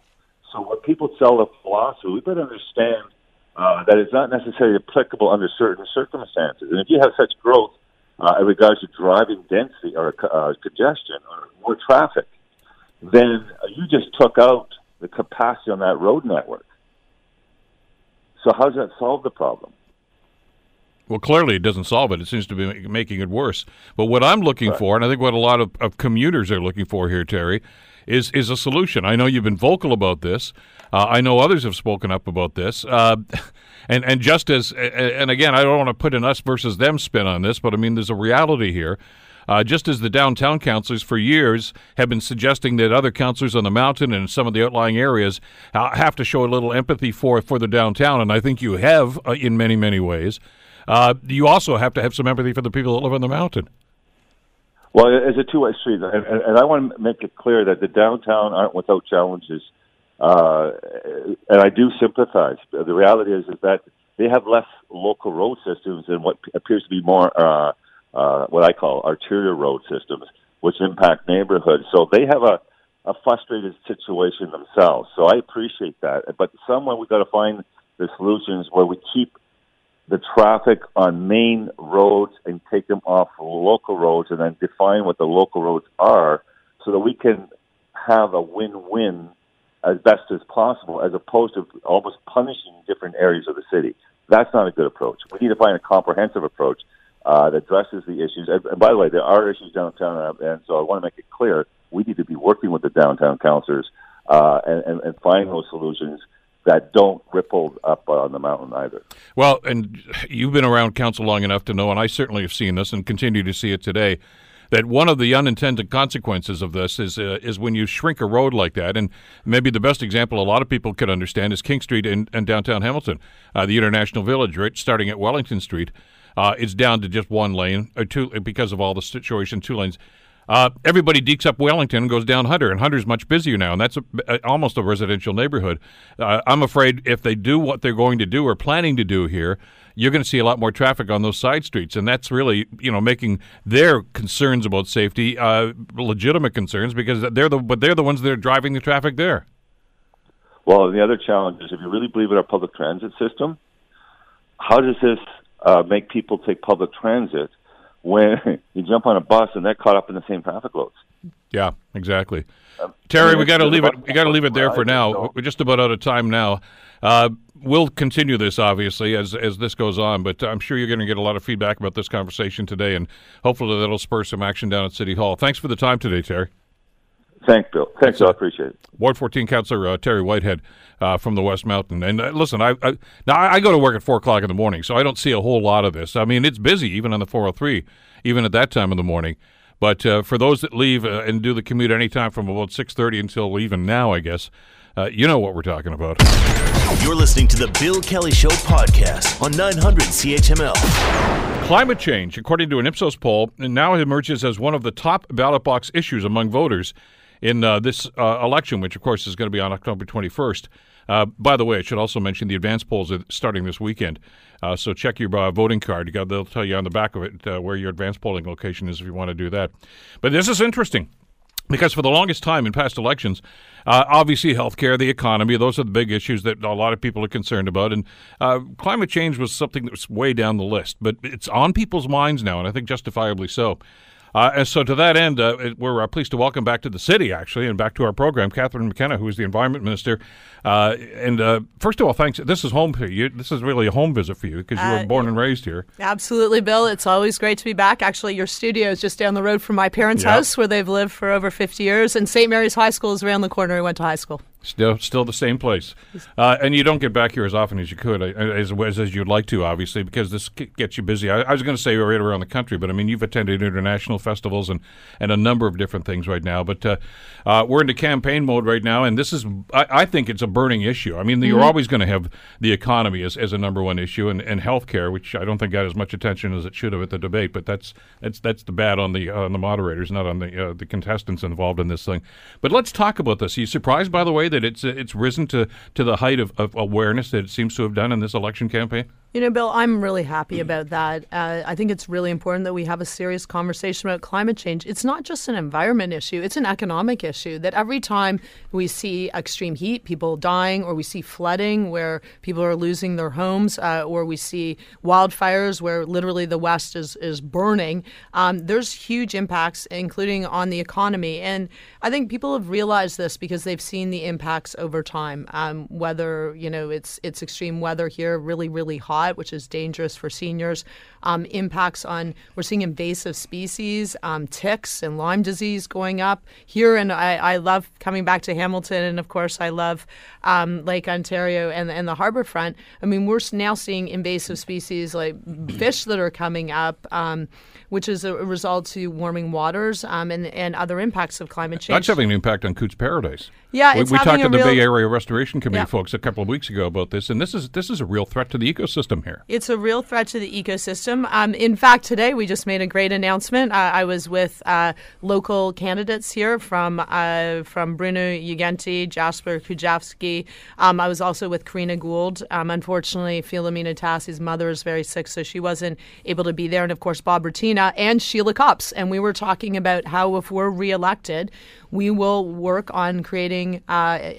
So when people sell the philosophy, we better understand uh, that is not necessarily applicable under certain circumstances. And if you have such growth uh, in regards to driving density or uh, congestion or more traffic, then you just took out the capacity on that road network. So how does that solve the problem? Well, clearly it doesn't solve it. It seems to be making it worse. But what I'm looking right. for, and I think what a lot of, of commuters are looking for here, Terry, is is a solution. I know you've been vocal about this. Uh, I know others have spoken up about this. Uh, and and just as and again, I don't want to put an us versus them spin on this, but I mean, there's a reality here. Uh, just as the downtown councilors for years have been suggesting that other councilors on the mountain and some of the outlying areas uh, have to show a little empathy for for the downtown, and I think you have uh, in many many ways. Uh, you also have to have some empathy for the people that live on the mountain. Well, it's a two-way street, and, and I want to make it clear that the downtown aren't without challenges, uh, and I do sympathize. The reality is, is that they have less local road systems than what appears to be more uh, uh, what I call arterial road systems, which impact neighborhoods. So they have a, a frustrated situation themselves. So I appreciate that, but somewhere we've got to find the solutions where we keep the traffic on main roads and take them off local roads and then define what the local roads are so that we can have a win-win as best as possible as opposed to almost punishing different areas of the city. That's not a good approach. We need to find a comprehensive approach uh, that addresses the issues. And, by the way, there are issues downtown, and so I want to make it clear we need to be working with the downtown councilors uh, and, and, and find those solutions that don't ripple up on the mountain either. Well, and you've been around council long enough to know, and I certainly have seen this and continue to see it today, that one of the unintended consequences of this is uh, is when you shrink a road like that. And maybe the best example a lot of people could understand is King Street in, in downtown Hamilton, uh, the International Village, right, starting at Wellington Street. Uh, it's down to just one lane or two because of all the situation, two lanes. Uh, everybody dekes up Wellington and goes down Hunter, and Hunter's much busier now, and that's a, a, almost a residential neighborhood. Uh, I'm afraid if they do what they're going to do or planning to do here, you're going to see a lot more traffic on those side streets, and that's really you know making their concerns about safety uh, legitimate concerns because they're the but they're the ones that are driving the traffic there. Well, the other challenge is if you really believe in our public transit system, how does this uh, make people take public transit when you jump on a bus and they're caught up in the same traffic loads. Yeah, exactly. Um, Terry, we got to leave it. We got to leave it there for now. We're just about out of time now. Uh, we'll continue this obviously as as this goes on, but I'm sure you're going to get a lot of feedback about this conversation today, and hopefully that'll spur some action down at City Hall. Thanks for the time today, Terry. Thanks, Bill. Thanks, I appreciate it. Ward 14 Councillor uh, Terry Whitehead uh, from the West Mountain. And uh, listen, I, I, now I go to work at 4 o'clock in the morning, so I don't see a whole lot of this. I mean, it's busy even on the 403, even at that time of the morning. But uh, for those that leave uh, and do the commute anytime from about 6.30 until even now, I guess, uh, you know what we're talking about. You're listening to the Bill Kelly Show podcast on 900 CHML. Climate change, according to an Ipsos poll, now emerges as one of the top ballot box issues among voters in uh, this uh, election, which of course is going to be on October 21st. Uh, by the way, I should also mention the advance polls are starting this weekend. Uh, so check your uh, voting card. They'll tell you on the back of it uh, where your advance polling location is if you want to do that. But this is interesting because for the longest time in past elections, uh, obviously healthcare, the economy, those are the big issues that a lot of people are concerned about. And uh, climate change was something that was way down the list, but it's on people's minds now, and I think justifiably so. Uh, and so, to that end, uh, we're uh, pleased to welcome back to the city, actually, and back to our program, Catherine McKenna, who is the Environment Minister. Uh, and uh, first of all, thanks. This is home for you. This is really a home visit for you because you were Uh, born and raised here. Absolutely, Bill. It's always great to be back. Actually, your studio is just down the road from my parents' Yep. house where they've lived for over 50 years, and St. Mary's High School is around the corner. I went to high school. Still, still the same place, uh, and you don't get back here as often as you could, uh, as as, as you'd like to, obviously, because this gets you busy. I, I was going to say right around the country, but I mean you've attended international festivals and, and a number of different things right now. But uh, uh, we're into campaign mode right now, and this is I, I think it's a burning issue. I mean, you're always going to have the economy as, as a number one issue, and, and healthcare, which I don't think got as much attention as it should have at the debate. But that's that's that's the bad on the on the moderators, not on the uh, the contestants involved in this thing. But let's talk about this. Are you surprised, by the way, that it's it's risen to to the height of, of awareness that it seems to have done in this election campaign? You know, Bill, I'm really happy about that. Uh, I think it's really important that we have a serious conversation about climate change. It's not just an environment issue, it's an economic issue. That every time we see extreme heat, people dying, or we see flooding where people are losing their homes, uh, or we see wildfires where literally the West is, is burning, um, there's huge impacts, including on the economy. And I think people have realized this because they've seen the impacts over time. Um, whether, you know, it's, it's extreme weather here, really, really hot, which is dangerous for seniors. Um, impacts on, we're seeing invasive species, um, ticks and Lyme disease going up here. And I, I love coming back to Hamilton. And of course, I love um, Lake Ontario and, and the harbor front. I mean, we're now seeing invasive species like fish that are coming up, um, which is a result to warming waters um, and, and other impacts of climate change. That's having an impact on Cootes Paradise. Yeah, we, it's we talked a to the real- Bay Area Restoration Committee Yeah. folks a couple of weeks ago about this, and this is this is a real threat to the ecosystem here. It's a real threat to the ecosystem. Um, in fact, today we just made a great announcement. Uh, I was with uh, local candidates here from uh, from Bruno Uggenti, Jasper Kujavsky. Um, I was also with Karina Gould. Um, unfortunately, Filomena Tassi's mother is very sick, so she wasn't able to be there. And of course, Bob Bratina and Sheila Copps. And we were talking about how if we're reelected, we will work on creating, uh,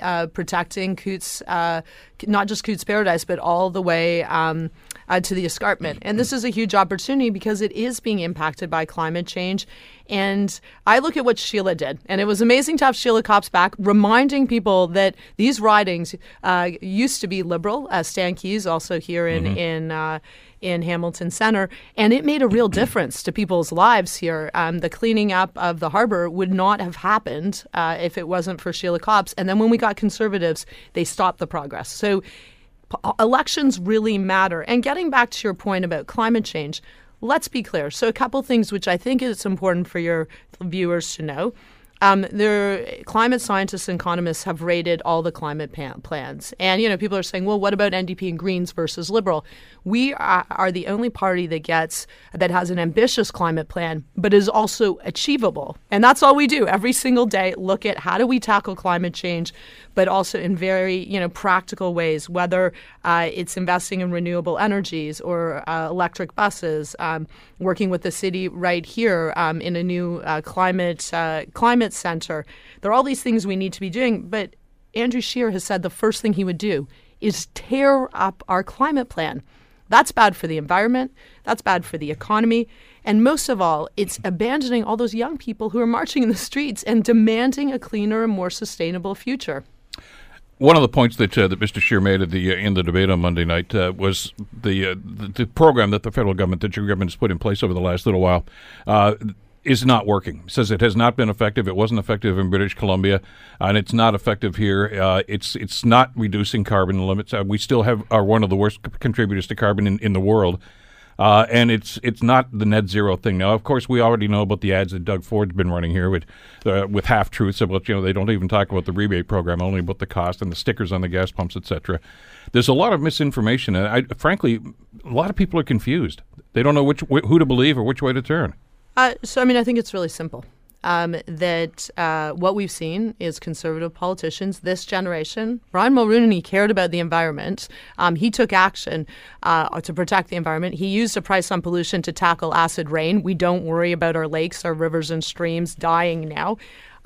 uh, protecting Cootes, uh, not just Cootes Paradise, but all the way um, uh, to the escarpment. And this is a huge opportunity because it is being impacted by climate change. And I look at what Sheila did, and it was amazing to have Sheila Copps back, reminding people that these ridings uh, used to be liberal. Uh, Stan Keyes, also here in in uh, in Hamilton Center, and it made a real difference to people's lives here. Um, the cleaning up of the harbor would not have happened uh, if it wasn't for Sheila Copps. And then when we got conservatives, they stopped the progress. So p- elections really matter. And getting back to your point about climate change, let's be clear. So a couple things which I think it's important for your viewers to know. Um, there, climate scientists and economists have rated all the climate plans, and you know people are saying, well, what about NDP and Greens versus Liberal? We are, are the only party that gets that has an ambitious climate plan, but is also achievable, and that's all we do every single day. Look at how do we tackle climate change, but also in very you know practical ways, whether uh, it's investing in renewable energies or uh, electric buses, um, working with the city right here um, in a new uh, climate uh, climate center. There are all these things we need to be doing, but Andrew Scheer has said the first thing he would do is tear up our climate plan. That's bad for the environment. That's bad for the economy. And most of all, it's abandoning all those young people who are marching in the streets and demanding a cleaner and more sustainable future. One of the points that uh, that Mr. Scheer made at the uh, in the debate on Monday night uh, was the, uh, the the program that the federal government, that your government has put in place over the last little while, uh, is not working. Says it has not been effective. It wasn't effective in British Columbia, and it's not effective here. Uh, it's it's not reducing carbon limits. Uh, we still have are one of the worst contributors to carbon in, in the world. Uh, and it's it's not the net zero thing. Now, of course, we already know about the ads that Doug Ford's been running here with uh, with half truths about you know they don't even talk about the rebate program, only about the cost and the stickers on the gas pumps, etc. There's a lot of misinformation, and I, frankly, a lot of people are confused. They don't know which wh- who to believe or which way to turn. Uh, so, I mean, I think it's really simple um, that uh, what we've seen is conservative politicians, this generation. Brian Mulroney cared about the environment. Um, he took action uh, to protect the environment. He used a price on pollution to tackle acid rain. We don't worry about our lakes, our rivers, and streams dying now.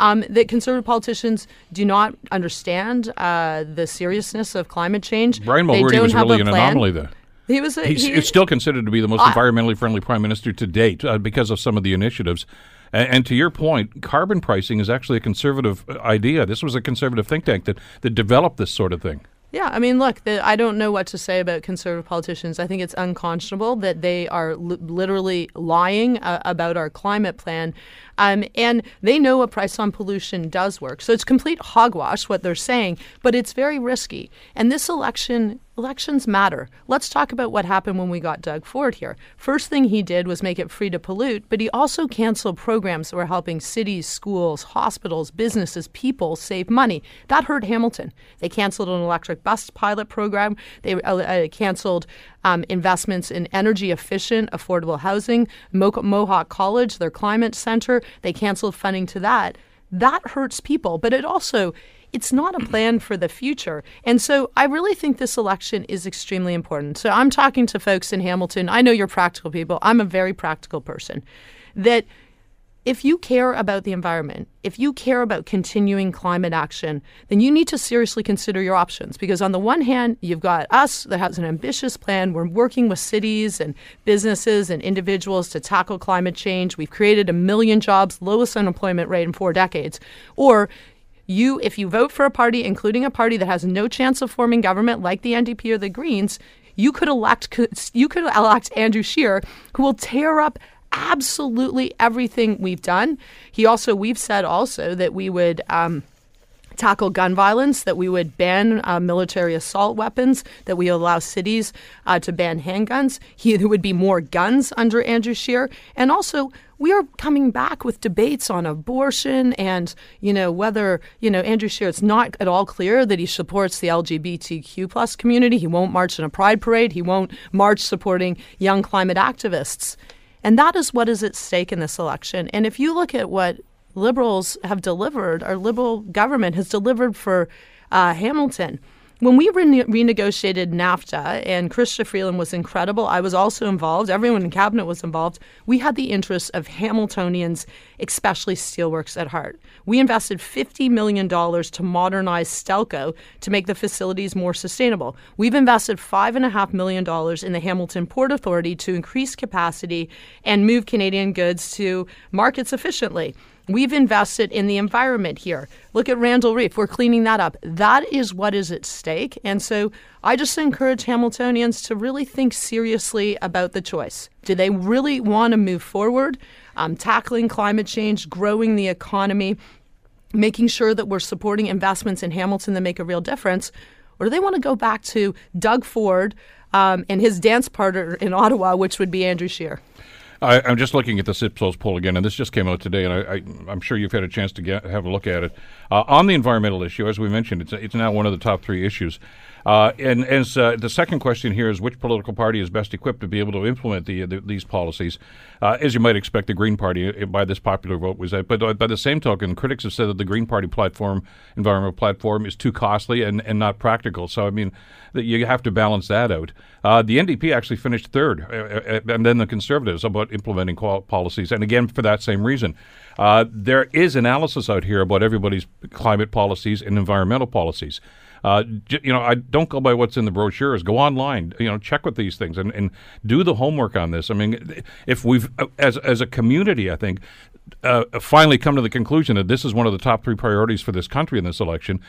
Um, that conservative politicians do not understand uh, the seriousness of climate change. Brian Mulroney was really an anomaly, though. He was. A, He's he, still considered to be the most environmentally friendly prime minister to date uh, because of some of the initiatives. And, and, to your point, carbon pricing is actually a conservative uh, idea. This was a conservative think tank that, that developed this sort of thing. Yeah, I mean, look, the, I don't know what to say about conservative politicians. I think it's unconscionable that they are li- literally lying uh, about our climate plan. Um, and they know a price on pollution does work. So it's complete hogwash what they're saying, but it's very risky. And this election Elections matter. Let's talk about what happened when we got Doug Ford here. First thing he did was make it free to pollute, but he also canceled programs that were helping cities, schools, hospitals, businesses, people save money. That hurt Hamilton. They canceled an electric bus pilot program. They uh, uh, canceled um, investments in energy efficient, affordable housing. Mo- Mohawk College, their climate center, they canceled funding to that. That hurts people, but it also it's not a plan for the future. And so I really think this election is extremely important. So I'm talking to folks in Hamilton. I know you're practical people. I'm a very practical person. That if you care about the environment, if you care about continuing climate action, then you need to seriously consider your options. Because on the one hand, you've got us that has an ambitious plan. We're working with cities and businesses and individuals to tackle climate change. We've created a million jobs, lowest unemployment rate in four decades. Or you, if you vote for a party, including a party that has no chance of forming government like the NDP or the Greens, you could elect you could elect Andrew Scheer, who will tear up absolutely everything we've done. He also, we've said also that we would. Um, tackle gun violence, that we would ban uh, military assault weapons, that we allow cities uh, to ban handguns. He, there would be more guns under Andrew Scheer. And also, we are coming back with debates on abortion and, you know, whether, you know, Andrew Scheer, it's not at all clear that he supports the LGBTQ plus community. He won't march in a pride parade. He won't march supporting young climate activists. And that is what is at stake in this election. And if you look at what liberals have delivered, our liberal government has delivered for uh, Hamilton, when we rene- renegotiated NAFTA, and Chrystia Freeland was incredible, I was also involved, everyone in cabinet was involved, we had the interests of Hamiltonians, especially steelworks, at heart. We invested $50 million to modernize Stelco to make the facilities more sustainable. We've invested $5.5 million in the Hamilton Port Authority to increase capacity and move Canadian goods to markets efficiently. We've invested in the environment here. Look at Randall Reef. We're cleaning that up. That is what is at stake. And so I just encourage Hamiltonians to really think seriously about the choice. Do they really want to move forward, um, tackling climate change, growing the economy, making sure that we're supporting investments in Hamilton that make a real difference? Or do they want to go back to Doug Ford um, and his dance partner in Ottawa, which would be Andrew Scheer? I, am just looking at the Ipsos poll again, and this just came out today, and I, am sure you've had a chance to get, have a look at it. Uh, on the environmental issue, as we mentioned, it's, it's now one of the top three issues. Uh, and uh, the second question here is, which political party is best equipped to be able to implement the, the these policies? Uh, as you might expect, the Green Party, uh, by this popular vote, was that. But uh, by the same token, critics have said that the Green Party platform, environmental platform, is too costly and, and not practical. So I mean, you have to balance that out. Uh, the NDP actually finished third, and then the Conservatives about implementing policies, and again for that same reason. there is analysis out here about everybody's climate policies and environmental policies. Uh, you know, I don't go by what's in the brochures. Go online, you know, check with these things and, and do the homework on this. I mean, if we've as as a community, I think uh, finally come to the conclusion that this is one of the top three priorities for this country in this election.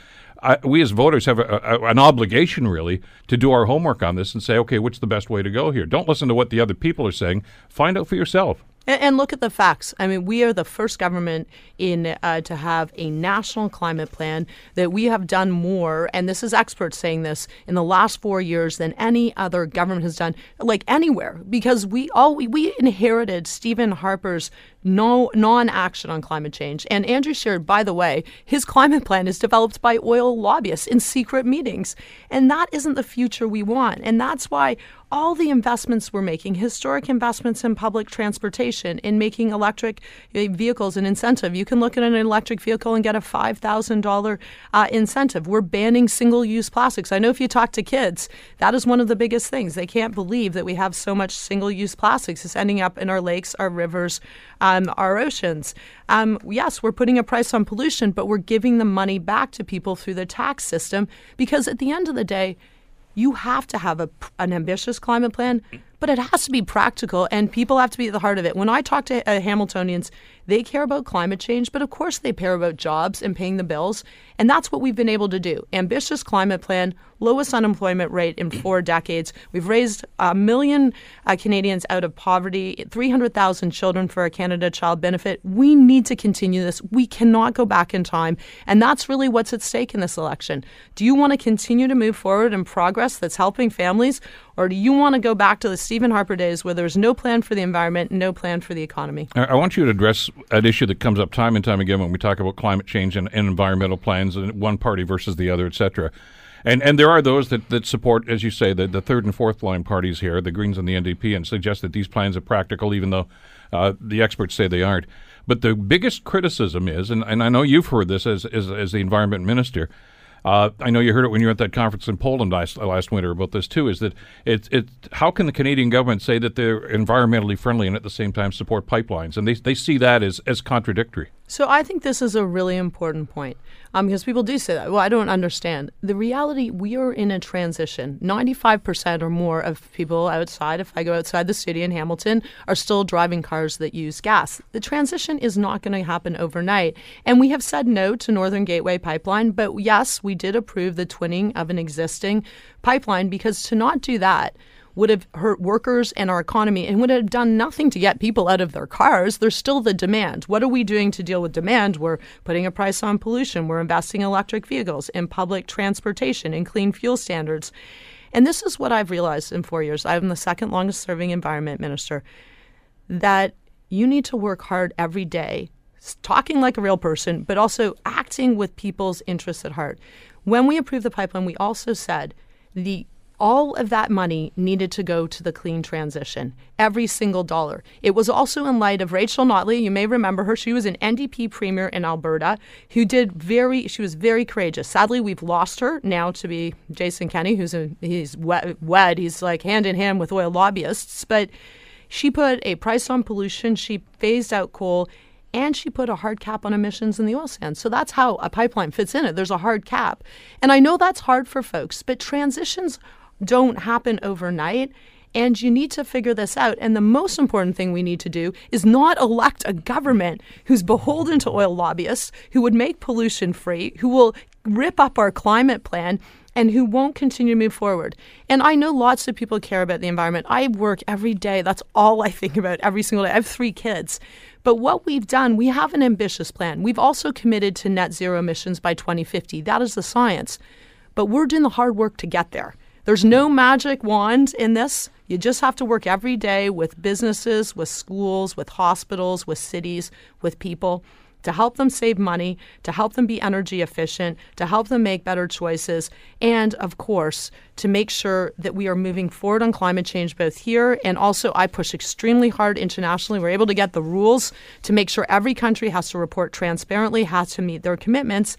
I, we as voters have a, a, an obligation, really, to do our homework on this and say, okay, what's the best way to go here? Don't listen to what the other people are saying. Find out for yourself. And, and look at the facts. I mean, we are the first government in uh, to have a national climate plan that we have done more, and this is experts saying this in the last four years than any other government has done, like anywhere, because we all we, we inherited Stephen Harper's no non-action on climate change. And Andrew Scheer, by the way, his climate plan is developed by oil lobbyists in secret meetings, and that isn't the future we want. And that's why all the investments we're making, historic investments in public transportation, in making electric uh, vehicles an incentive. You can look at an electric vehicle and get a $5,000 uh, incentive. We're banning single use plastics. I know if you talk to kids, that is one of the biggest things. They can't believe that we have so much single use plastics. It's ending up in our lakes, our rivers, um, our oceans. Um, yes, we're putting a price on pollution, but we're giving the money back to people through the tax system because at the end of the day, you have to have a, an ambitious climate plan, but it has to be practical and people have to be at the heart of it. When I talk to uh, Hamiltonians, they care about climate change, but of course they care about jobs and paying the bills. And that's what we've been able to do. Ambitious climate plan, lowest unemployment rate in four decades. We've raised a million uh, Canadians out of poverty, 300,000 children for a Canada Child Benefit. We need to continue this. We cannot go back in time. And that's really what's at stake in this election. Do you want to continue to move forward in progress that's helping families? Or do you want to go back to the Stephen Harper days where there's no plan for the environment, no plan for the economy? I want you to address an issue that comes up time and time again when we talk about climate change and, and environmental plans and one party versus the other, et cetera. And and there are those that, that support, as you say, the, the third and fourth line parties here, the Greens and the NDP, and suggest that these plans are practical, even though uh, the experts say they aren't. But the biggest criticism is, and, and I know you've heard this as, as, as the environment minister, uh, I know you heard it when you were at that conference in Poland last, last winter about this too. Is that it's it? How can the Canadian government say that they're environmentally friendly and at the same time support pipelines? And they they see that as as contradictory. So I think this is a really important point um, because people do say that. Well, I don't understand. The reality, we are in a transition. 95% or more of people outside, if I go outside the city in Hamilton, are still driving cars that use gas. The transition is not going to happen overnight. And we have said no to Northern Gateway Pipeline, but yes, we did approve the twinning of an existing pipeline because to not do that, would have hurt workers and our economy and would have done nothing to get people out of their cars. There's still the demand. What are we doing to deal with demand? We're putting a price on pollution. We're investing in electric vehicles, in public transportation, in clean fuel standards. And this is what I've realized in four years. I'm the second longest serving environment minister. That you need to work hard every day, talking like a real person, but also acting with people's interests at heart. When we approved the pipeline, we also said the all of that money needed to go to the clean transition, every single dollar. It was also in light of Rachel Notley. You may remember her. She was an NDP premier in Alberta who did very, she was very courageous. Sadly, we've lost her now to be Jason Kenney, who's a, he's wed. He's like hand in hand with oil lobbyists. But she put a price on pollution. She phased out coal and she put a hard cap on emissions in the oil sands. So that's how a pipeline fits in it. There's a hard cap. And I know that's hard for folks, but transitions don't happen overnight. And you need to figure this out. And the most important thing we need to do is not elect a government who's beholden to oil lobbyists, who would make pollution free, who will rip up our climate plan, and who won't continue to move forward. And I know lots of people care about the environment. I work every day. That's all I think about every single day. I have three kids. But what we've done, we have an ambitious plan. We've also committed to net zero emissions by 2050. That is the science. But we're doing the hard work to get there. There's no magic wand in this. You just have to work every day with businesses, with schools, with hospitals, with cities, with people to help them save money, to help them be energy efficient, to help them make better choices, and of course, to make sure that we are moving forward on climate change both here and also I push extremely hard internationally. We're able to get the rules to make sure every country has to report transparently, has to meet their commitments.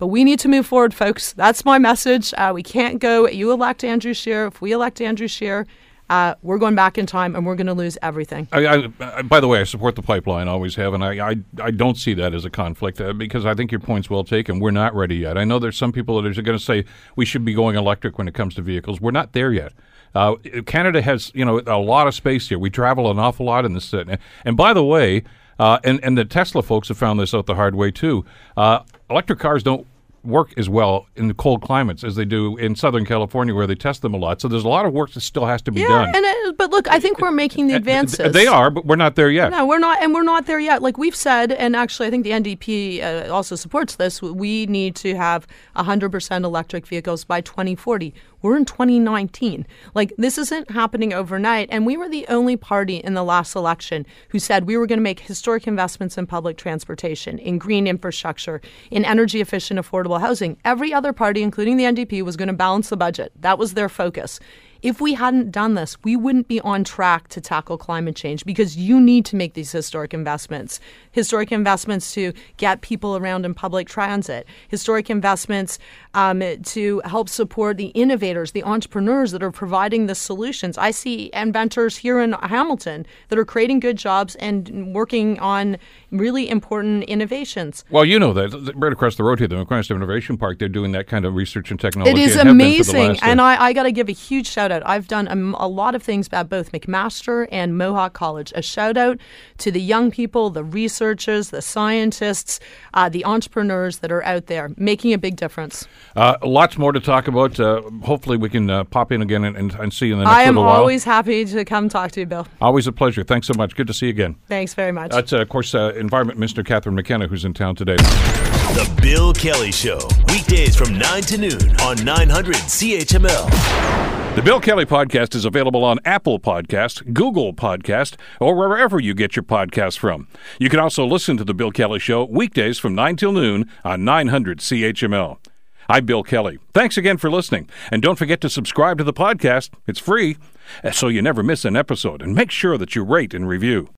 But we need to move forward, folks. That's my message. Uh, we can't go, you elect Andrew Scheer. If we elect Andrew Scheer, uh, we're going back in time and we're going to lose everything. I, I, by the way, I support the pipeline, always have, and I, I, I don't see that as a conflict uh, because I think your point's well taken. We're not ready yet. I know there's some people that are going to say we should be going electric when it comes to vehicles. We're not there yet. Uh, Canada has you know a lot of space here. We travel an awful lot in this. And by the way, uh, and and the Tesla folks have found this out the hard way too. Uh, electric cars don't work as well in the cold climates as they do in Southern California, where they test them a lot. So there's a lot of work that still has to be yeah, done. And it, but look, I think we're making the advances. They are, but we're not there yet. No, we're not, and we're not there yet. Like we've said, and actually, I think the NDP uh, also supports this. We need to have 100% electric vehicles by 2040. We're in 2019. Like this isn't happening overnight, and we were the only party in the last election who said we were going to make historic investments in public transportation, in green infrastructure, in energy efficient, affordable housing. Every other party, including the NDP, was going to balance the budget. That was their focus. If we hadn't done this, we wouldn't be on track to tackle climate change because you need to make these historic investments. Historic investments to get people around in public transit, historic investments um, to help support the innovators, the entrepreneurs that are providing the solutions. I see inventors here in Hamilton that are creating good jobs and working on really important innovations. Well, you know that right across the road here, the McMaster Innovation Park, they're doing that kind of research and technology. It is and have been for the amazing, and I, I got to give a huge shout out. I've done a, a lot of things at both McMaster and Mohawk College. A shout out to the young people, the researchers, the scientists, uh, the entrepreneurs that are out there making a big difference. Uh, lots more to talk about. Uh, hopefully, we can uh, pop in again and, and, and see you in the next I am little while. always happy to come talk to you, Bill. Always a pleasure. Thanks so much. Good to see you again. Thanks very much. That's, uh, of course, uh, Environment Minister Catherine McKenna, who's in town today. The Bill Kelly Show, weekdays from 9 to noon on 900 CHML. The Bill Kelly Podcast is available on Apple Podcast, Google Podcast, or wherever you get your podcasts from. You can also listen to The Bill Kelly Show weekdays from 9 till noon on 900 CHML. I'm Bill Kelly. Thanks again for listening. And don't forget to subscribe to the podcast. It's free, so you never miss an episode. And make sure that you rate and review.